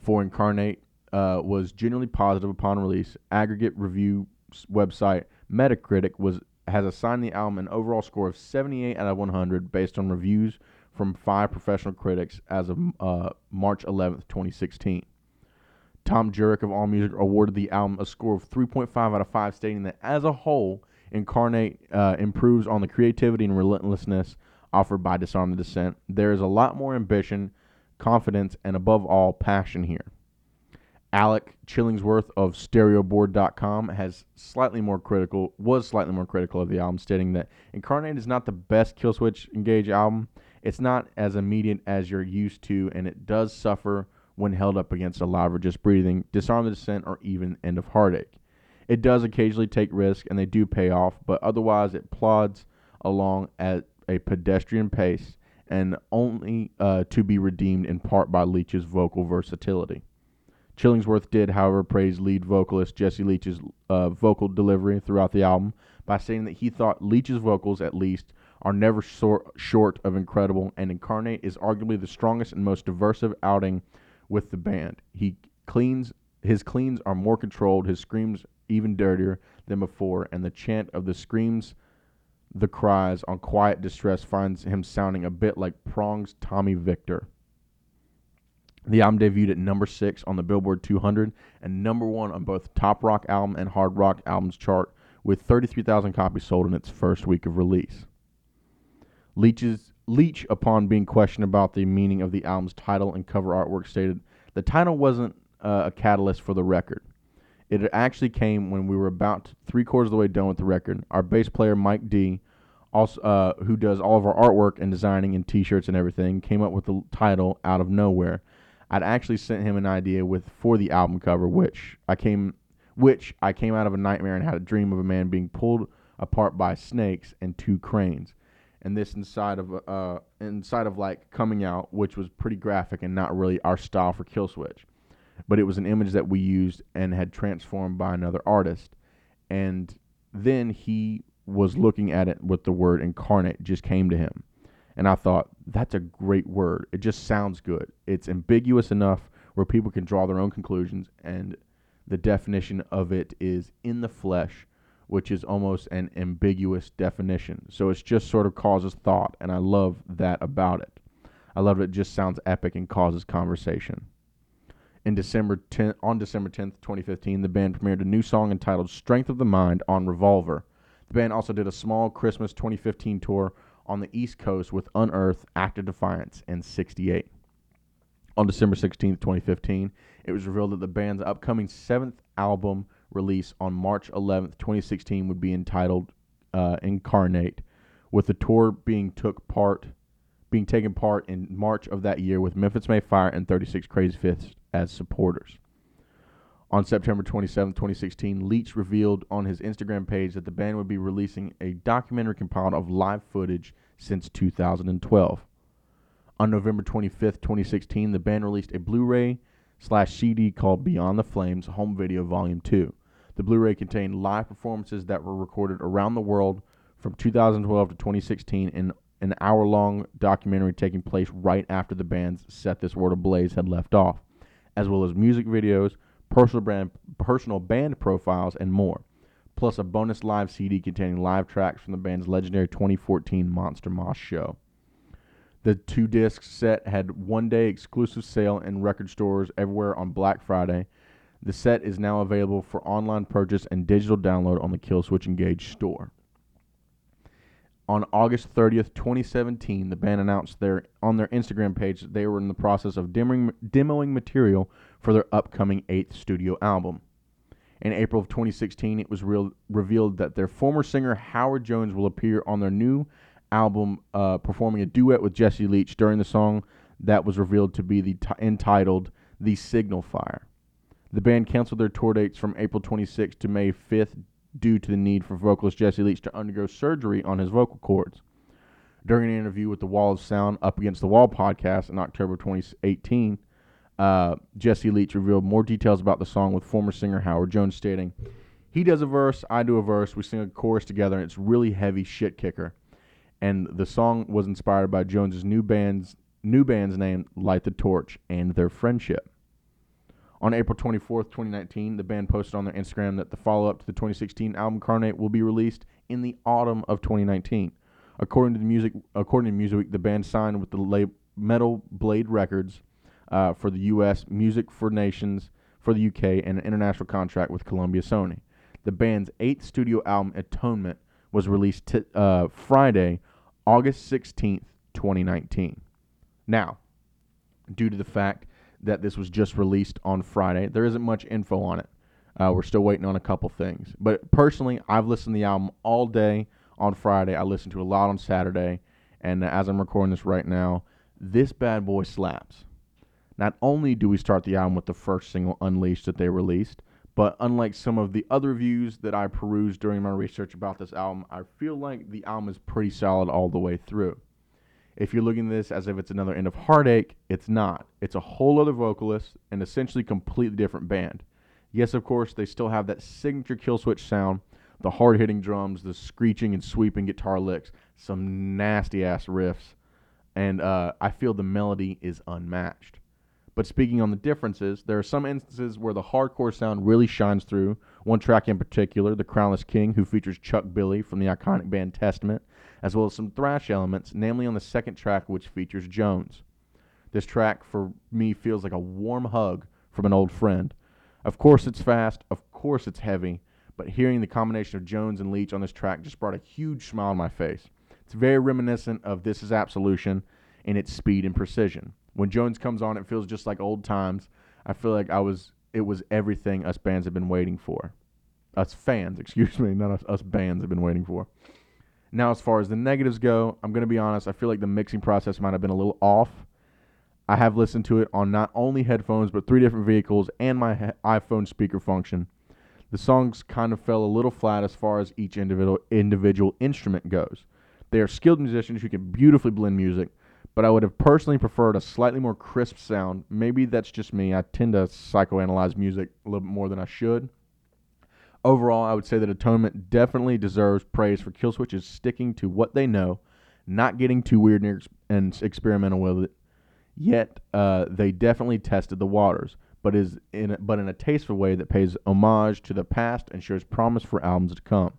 Speaker 1: for Incarnate uh, was generally positive upon release. Aggregate review website Metacritic was has assigned the album an overall score of 78 out of 100 based on reviews from five professional critics as of uh, March 11th, 2016. Thom Jurek of AllMusic awarded the album a score of 3.5 out of 5, stating that as a whole, Incarnate uh, improves on the creativity and relentlessness offered by Disarm the Descent. There is a lot more ambition, confidence, and above all, passion here. Alec Chillingworth of StereoBoard.com has slightly more critical was slightly more critical of the album, stating that Incarnate is not the best Killswitch Engage album. It's not as immediate as you're used to, and it does suffer when held up against Alive or Just Breathing, Disarm the Descent, or even End of Heartache. It does occasionally take risks, and they do pay off, but otherwise it plods along at a pedestrian pace and only uh, to be redeemed in part by Leach's vocal versatility. Chillingworth did, however, praise lead vocalist Jesse Leach's uh, vocal delivery throughout the album by saying that he thought Leach's vocals, at least, are never short, short of incredible, and Incarnate is arguably the strongest and most diverse outing with the band. He cleans his cleans are more controlled, his screams even dirtier than before, and the chant of the screams, the cries on quiet distress finds him sounding a bit like Prong's Tommy Victor. The album debuted at number six on the Billboard 200 and number one on both Top Rock Album and Hard Rock Albums chart, with 33,000 copies sold in its first week of release. Leach's, Leach, upon being questioned about the meaning of the album's title and cover artwork, stated the title wasn't uh, a catalyst for the record. It actually came when we were about three quarters of the way done with the record. Our bass player Mike D, also uh, who does all of our artwork and designing and T-shirts and everything, came up with the title out of nowhere I'd actually sent him an idea with for the album cover, which I came which I came out of a nightmare and had a dream of a man being pulled apart by snakes and two cranes. And this inside of uh inside of like coming out, which was pretty graphic and not really our style for Killswitch. But it was an image that we used and had transformed by another artist. And then he was looking at it with the word incarnate just came to him. And I thought, that's a great word. It just sounds good. It's ambiguous enough where people can draw their own conclusions, and the definition of it is in the flesh, which is almost an ambiguous definition. So it just sort of causes thought, and I love that about it. I love it. It just sounds epic and causes conversation. In December 10, on December 10th, 2015, the band premiered a new song entitled Strength of the Mind on Revolver. The band also did a small Christmas 2015 tour on the East Coast with Unearth, Act of Defiance, and 68. On December 16, 2015, it was revealed that the band's upcoming seventh album release on March 11, 2016 would be entitled uh, Incarnate, with the tour being took part being taken part in March of that year with Memphis May Fire and 36 Crazy Fists as supporters. On September 27, 2016, Leach revealed on his Instagram page that the band would be releasing a documentary compiled of live footage since 2012. On November 25, 2016, the band released a Blu-ray slash CD called Beyond the Flames Home Video Volume 2. The Blu-ray contained live performances that were recorded around the world from 2012 to 2016 in an hour-long documentary taking place right after the band's Set This World Ablaze had left off, as well as music videos, personal brand, personal band profiles, and more. Plus a bonus live CD containing live tracks from the band's legendary 2014 Monster Mosh show. The two disc set had one day exclusive sale in record stores everywhere on Black Friday. The set is now available for online purchase and digital download on the Killswitch Engage store. On August 30th, 2017, the band announced their on their Instagram page that they were in the process of demoing material for their upcoming eighth studio album. In April of 2016, it was real, revealed that their former singer Howard Jones will appear on their new album, uh, performing a duet with Jesse Leach during the song that was revealed to be the t- entitled "The Signal Fire." The band canceled their tour dates from April 26th to May 5th due to the need for vocalist Jesse Leach to undergo surgery on his vocal cords. During an interview with the Wall of Sound Up Against the Wall podcast in October 2018, uh, Jesse Leach revealed more details about the song with former singer Howard Jones, stating, He does a verse, I do a verse, we sing a chorus together, and it's really heavy shit kicker. And the song was inspired by Jones's new band's new band's name, Light the Torch, and their friendship. On April 24th, 2019, the band posted on their Instagram that the follow up to the 2016 album Carnate will be released in the autumn of 2019. According to the music, according to Music, Week, the band signed with the label Metal Blade Records uh, for the U.S., Music for Nations for the U.K., and an international contract with Columbia Sony. The band's eighth studio album, Atonement, was released t- uh, Friday, August 16th, 2019. Now, due to the fact that this was just released on Friday. There isn't much info on it. Uh, we're still waiting on a couple things. But personally, I've listened to the album all day on Friday. I listened to a lot on Saturday. And as I'm recording this right now, this bad boy slaps. Not only do we start the album with the first single, Unleashed, that they released, but unlike some of the other reviews that I perused during my research about this album, I feel like the album is pretty solid all the way through. If you're looking at this as if it's another end of Heartache, it's not. It's a whole other vocalist and essentially completely different band. Yes, of course, they still have that signature Killswitch sound, the hard hitting drums, the screeching and sweeping guitar licks, some nasty ass riffs, and uh, I feel the melody is unmatched. But speaking on the differences, there are some instances where the hardcore sound really shines through. One track in particular, The Crownless King, who features Chuck Billy from the iconic band Testament, as well as some thrash elements, namely on the second track, which features Jones. This track, for me, feels like a warm hug from an old friend. Of course, it's fast, of course, it's heavy, but hearing the combination of Jones and Leach on this track just brought a huge smile on my face. It's very reminiscent of This Is Absolution in its speed and precision. When Jones comes on, it feels just like old times. I feel like I was it was everything us bands have been waiting for. Us fans, excuse me, not us, us bands have been waiting for. Now, as far as the negatives go, I'm going to be honest. I feel like the mixing process might have been a little off. I have listened to it on not only headphones, but three different vehicles and my he- iPhone speaker function. The songs kind of fell a little flat as far as each individual, individual instrument goes. They are skilled musicians who can beautifully blend music, but I would have personally preferred a slightly more crisp sound. Maybe that's just me. I tend to psychoanalyze music a little bit more than I should. Overall, I would say that Atonement definitely deserves praise for Killswitch's sticking to what they know, not getting too weird and, experimental with it. Yet uh, they definitely tested the waters, but is in a, but in a tasteful way that pays homage to the past and shows promise for albums to come.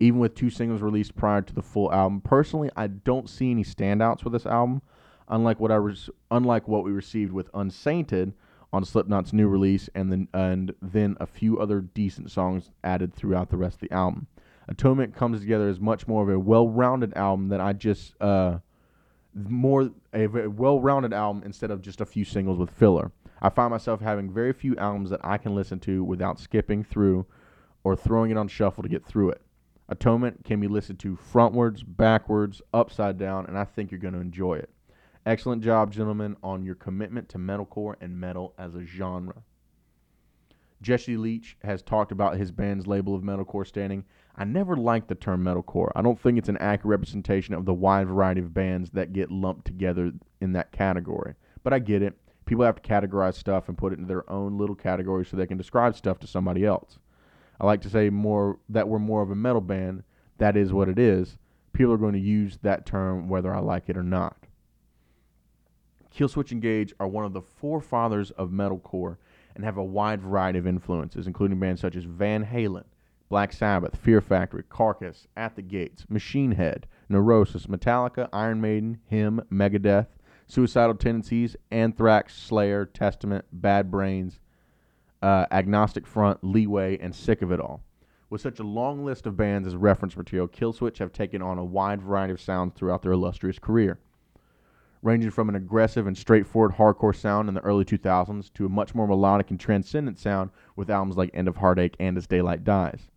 Speaker 1: Even with two singles released prior to the full album, personally, I don't see any standouts with this album. Unlike what I res- unlike what we received with Unsainted, on Slipknot's new release, and then and then a few other decent songs added throughout the rest of the album. Atonement comes together as much more of a well-rounded album than I just uh, more a well-rounded album instead of just a few singles with filler. I find myself having very few albums that I can listen to without skipping through or throwing it on shuffle to get through it. Atonement can be listened to frontwards, backwards, upside down, and I think you're going to enjoy it. Excellent job, gentlemen, on your commitment to metalcore and metal as a genre. Jesse Leach has talked about his band's label of metalcore standing. I never liked the term metalcore. I don't think it's an accurate representation of the wide variety of bands that get lumped together in that category. But I get it. People have to categorize stuff and put it in their own little category so they can describe stuff to somebody else. I like to say more that we're more of a metal band. That is what it is. People are going to use that term whether I like it or not. Killswitch Engage are one of the forefathers of metalcore and have a wide variety of influences, including bands such as Van Halen, Black Sabbath, Fear Factory, Carcass, At the Gates, Machine Head, Neurosis, Metallica, Iron Maiden, Him, Megadeth, Suicidal Tendencies, Anthrax, Slayer, Testament, Bad Brains, uh, Agnostic Front, Leeway, and Sick of It All. With such a long list of bands as reference material, Killswitch have taken on a wide variety of sounds throughout their illustrious career. Ranging from an aggressive and straightforward hardcore sound in the early 2000s to a much more melodic and transcendent sound with albums like End of Heartache and As Daylight Dies.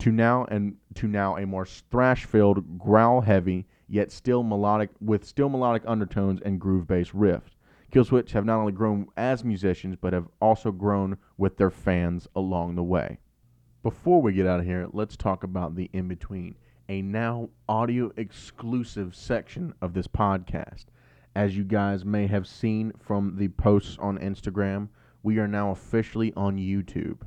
Speaker 1: To now and to now a more thrash-filled, growl-heavy, yet still melodic with still melodic undertones and groove-based riffs. Killswitch have not only grown as musicians, but have also grown with their fans along the way. Before we get out of here, let's talk about the in between, a now audio exclusive section of this podcast. As you guys may have seen from the posts on Instagram, we are now officially on YouTube.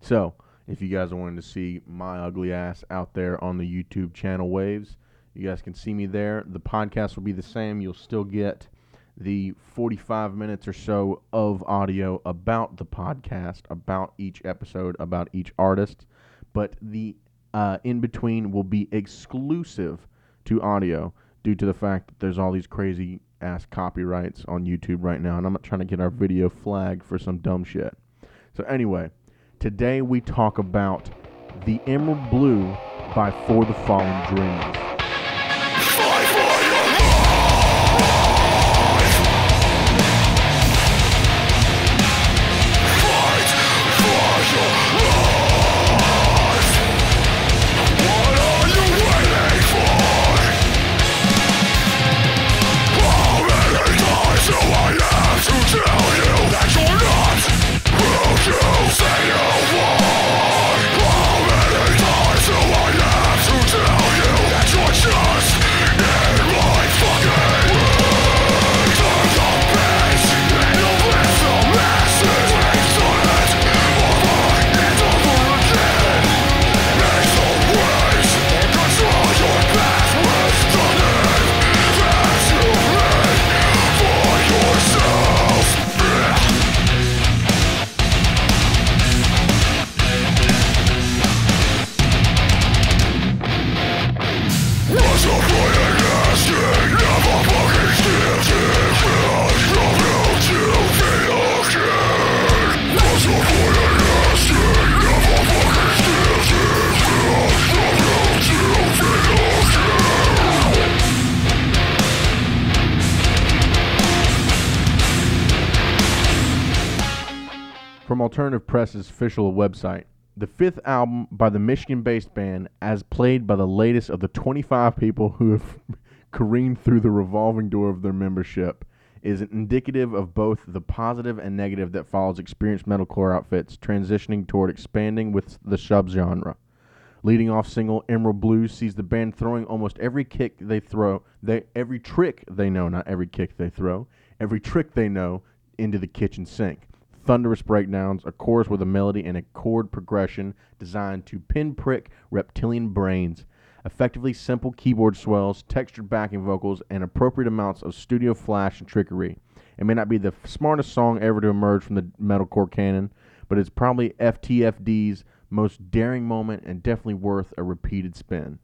Speaker 1: So, if you guys are wanting to see my ugly ass out there on the YouTube channel Waves, you guys can see me there. The podcast will be the same. You'll still get the 45 minutes or so of audio about the podcast, about each episode, about each artist, but the uh, in between will be exclusive to audio due to the fact that there's all these crazy ass copyrights on YouTube right now, and I'm not trying to get our video flagged for some dumb shit. So, anyway, today we talk about The Emerald Blue by For the Fallen Dreams. Press's official website, the fifth album by the Michigan based band, as played by the latest of the 25 people who have careened through the revolving door of their membership, is indicative of both the positive and negative that follows experienced metalcore outfits transitioning toward expanding with the subgenre. Leading off single Emerald Blues sees the band throwing almost every kick they throw, they every trick they know, not every kick they throw, every trick they know into the kitchen sink thunderous breakdowns, a chorus with a melody, and a chord progression designed to pinprick reptilian brains. Effectively simple keyboard swells, textured backing vocals, and appropriate amounts of studio flash and trickery. It may not be the smartest song ever to emerge from the metalcore canon, but it's probably FTFD's most daring moment and definitely worth a repeated spin.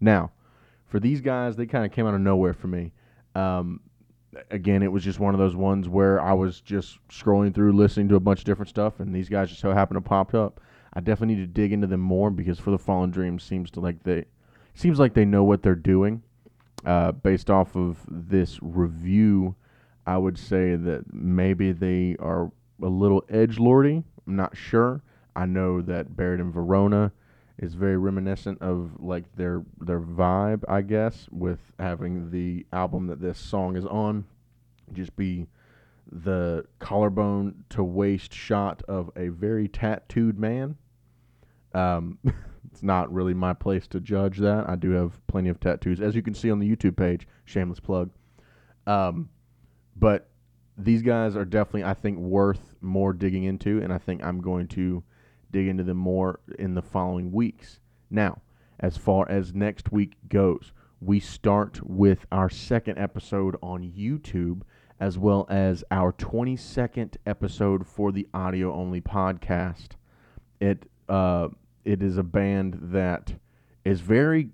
Speaker 1: Now, for these guys, they kind of came out of nowhere for me. Um, again, it was just one of those ones where I was just scrolling through, listening to a bunch of different stuff, and these guys just so happened to pop up. I definitely need to dig into them more because For the Fallen Dreams seems to like they seems like they know what they're doing. Uh, based off of this review, I would say that maybe they are a little edge lordy. I'm not sure. I know that Buried in Verona is very reminiscent of like their their vibe, I guess, with having the album that this song is on just be the collarbone to waist shot of a very tattooed man. Um, it's not really my place to judge that. I do have plenty of tattoos, as you can see on the YouTube page. Shameless plug. Um, but these guys are definitely, I think, worth more digging into, and I think I'm going to dig into them more in the following weeks. Now, as far as next week goes, we start with our second episode on YouTube as well as our 22nd episode for the audio only podcast. It uh, it is a band that is very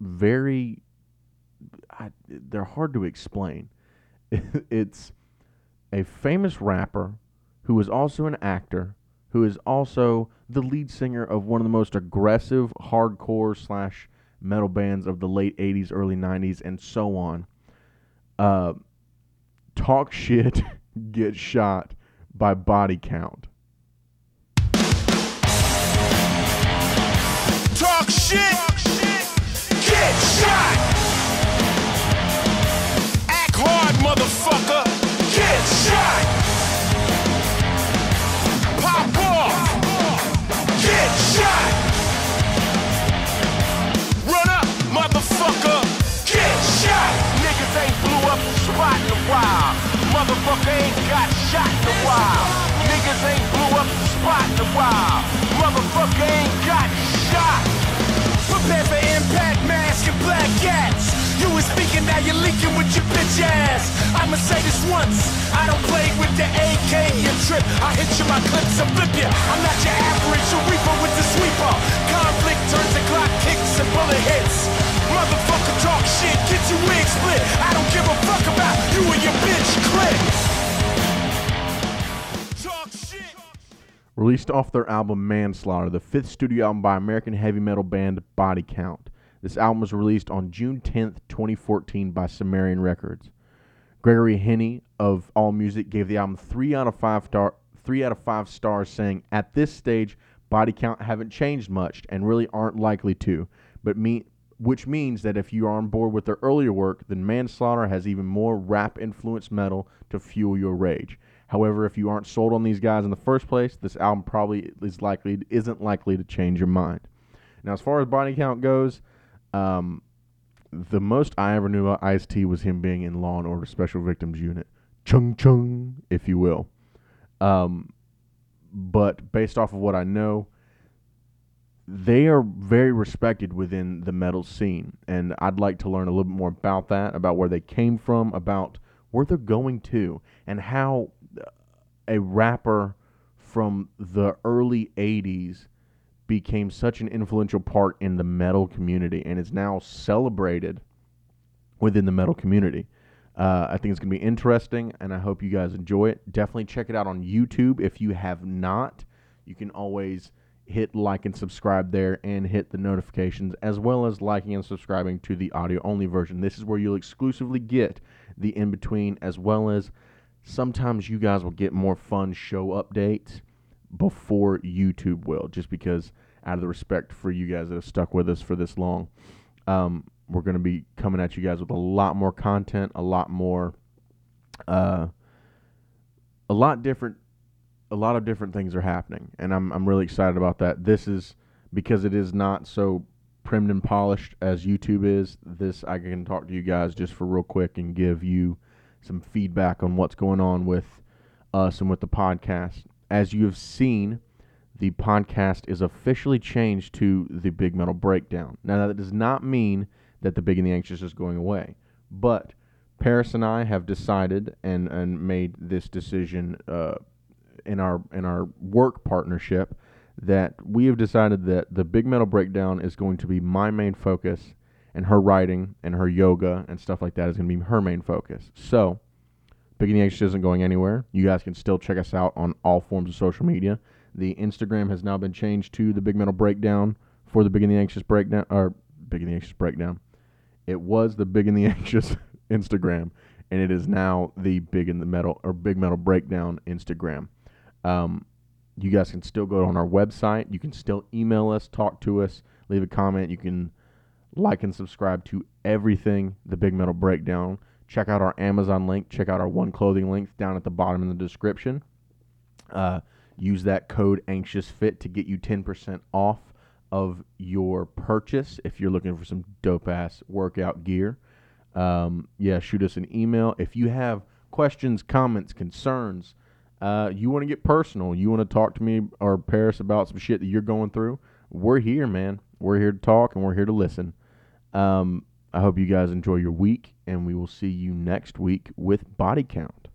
Speaker 1: very I, they're hard to explain. it's a famous rapper who is also an actor who is also the lead singer of one of the most aggressive hardcore slash metal bands of the late 80s, early 90s, and so on. Uh, talk shit, get shot by body count.
Speaker 2: Talk shit, get shot. Act hard, motherfucker, get shot. Motherfucker ain't got shot in a while. Niggas ain't blew up the spot in a while. Motherfucker ain't got shot. Prepare for impact, mask and black cats. You was speaking, now you're leaking with your bitch ass. I'ma say this once. I don't play with the AK and trip. I hit you my clips and flip you. I'm not your average reaper with the sweeper. Conflict turns to clock kicks and bullet hits. Motherfucker talk shit, get your wig split. I don't give a fuck about you and your bitch click.
Speaker 1: Released off their album Manslaughter, the fifth studio album by American heavy metal band Body Count. This album was released on June 10th, 2014 by Sumerian Records. Gregory Heaney of AllMusic gave the album 3 out of 5 star 3 out of 5 stars saying, "At this stage, Body Count haven't changed much and really aren't likely to, but me which means that if you are on board with their earlier work, then Manslaughter has even more rap influenced metal to fuel your rage. However, if you aren't sold on these guys in the first place, this album probably is likely isn't likely to change your mind. Now, as far as body count goes, um, the most I ever knew about Ice T was him being in Law and Order Special Victims Unit, chung chung, if you will. Um, but based off of what I know, they are very respected within the metal scene, and I'd like to learn a little bit more about that, about where they came from, about where they're going to, and how a rapper from the early 80s became such an influential part in the metal community and is now celebrated within the metal community. Uh, I think it's going to be interesting, and I hope you guys enjoy it. Definitely check it out on YouTube if you have not. You can always hit like and subscribe there and hit the notifications, as well as liking and subscribing to the audio only version. This is where you'll exclusively get the in between, as well as sometimes you guys will get more fun show updates before YouTube will, just because out of the respect for you guys that have stuck with us for this long. Um, we're going to be coming at you guys with a lot more content, a lot more, uh, a lot different, a lot of different things are happening, and I'm I'm really excited about that. This is because it is not so primed and polished as YouTube is. This I can talk to you guys just for real quick and give you some feedback on what's going on with us and with the podcast. As you have seen, the podcast is officially changed to the Big Metal Breakdown. Now, that does not mean that the Big and the Anxious is going away, but Paris and I have decided and, and made this decision uh, in our in our work partnership that we have decided that the Big Metal Breakdown is going to be my main focus, and her writing and her yoga and stuff like that is going to be her main focus. So, Big and the Anxious isn't going anywhere. You guys can still check us out on all forms of social media. The Instagram has now been changed to the Big Metal Breakdown for the Big and the Anxious Breakdown, or Big and the Anxious Breakdown. It was the Big and the Anxious Instagram, and it is now the Big and the Metal or Big Metal Breakdown Instagram. Um, you guys can still go on our website. You can still email us, talk to us, leave a comment. You can like and subscribe to everything the Big Metal Breakdown. Check out our Amazon link. Check out our One Clothing link down at the bottom in the description. Uh, use that code Anxious Fit to get you 10% off of your purchase if you're looking for some dope ass workout gear. Um, yeah, shoot us an email if you have questions, comments, concerns. Uh, you want to get personal. You want to talk to me or Paris about some shit that you're going through. We're here, man. We're here to talk and we're here to listen. Um, I hope you guys enjoy your week, and we will see you next week with Body Count.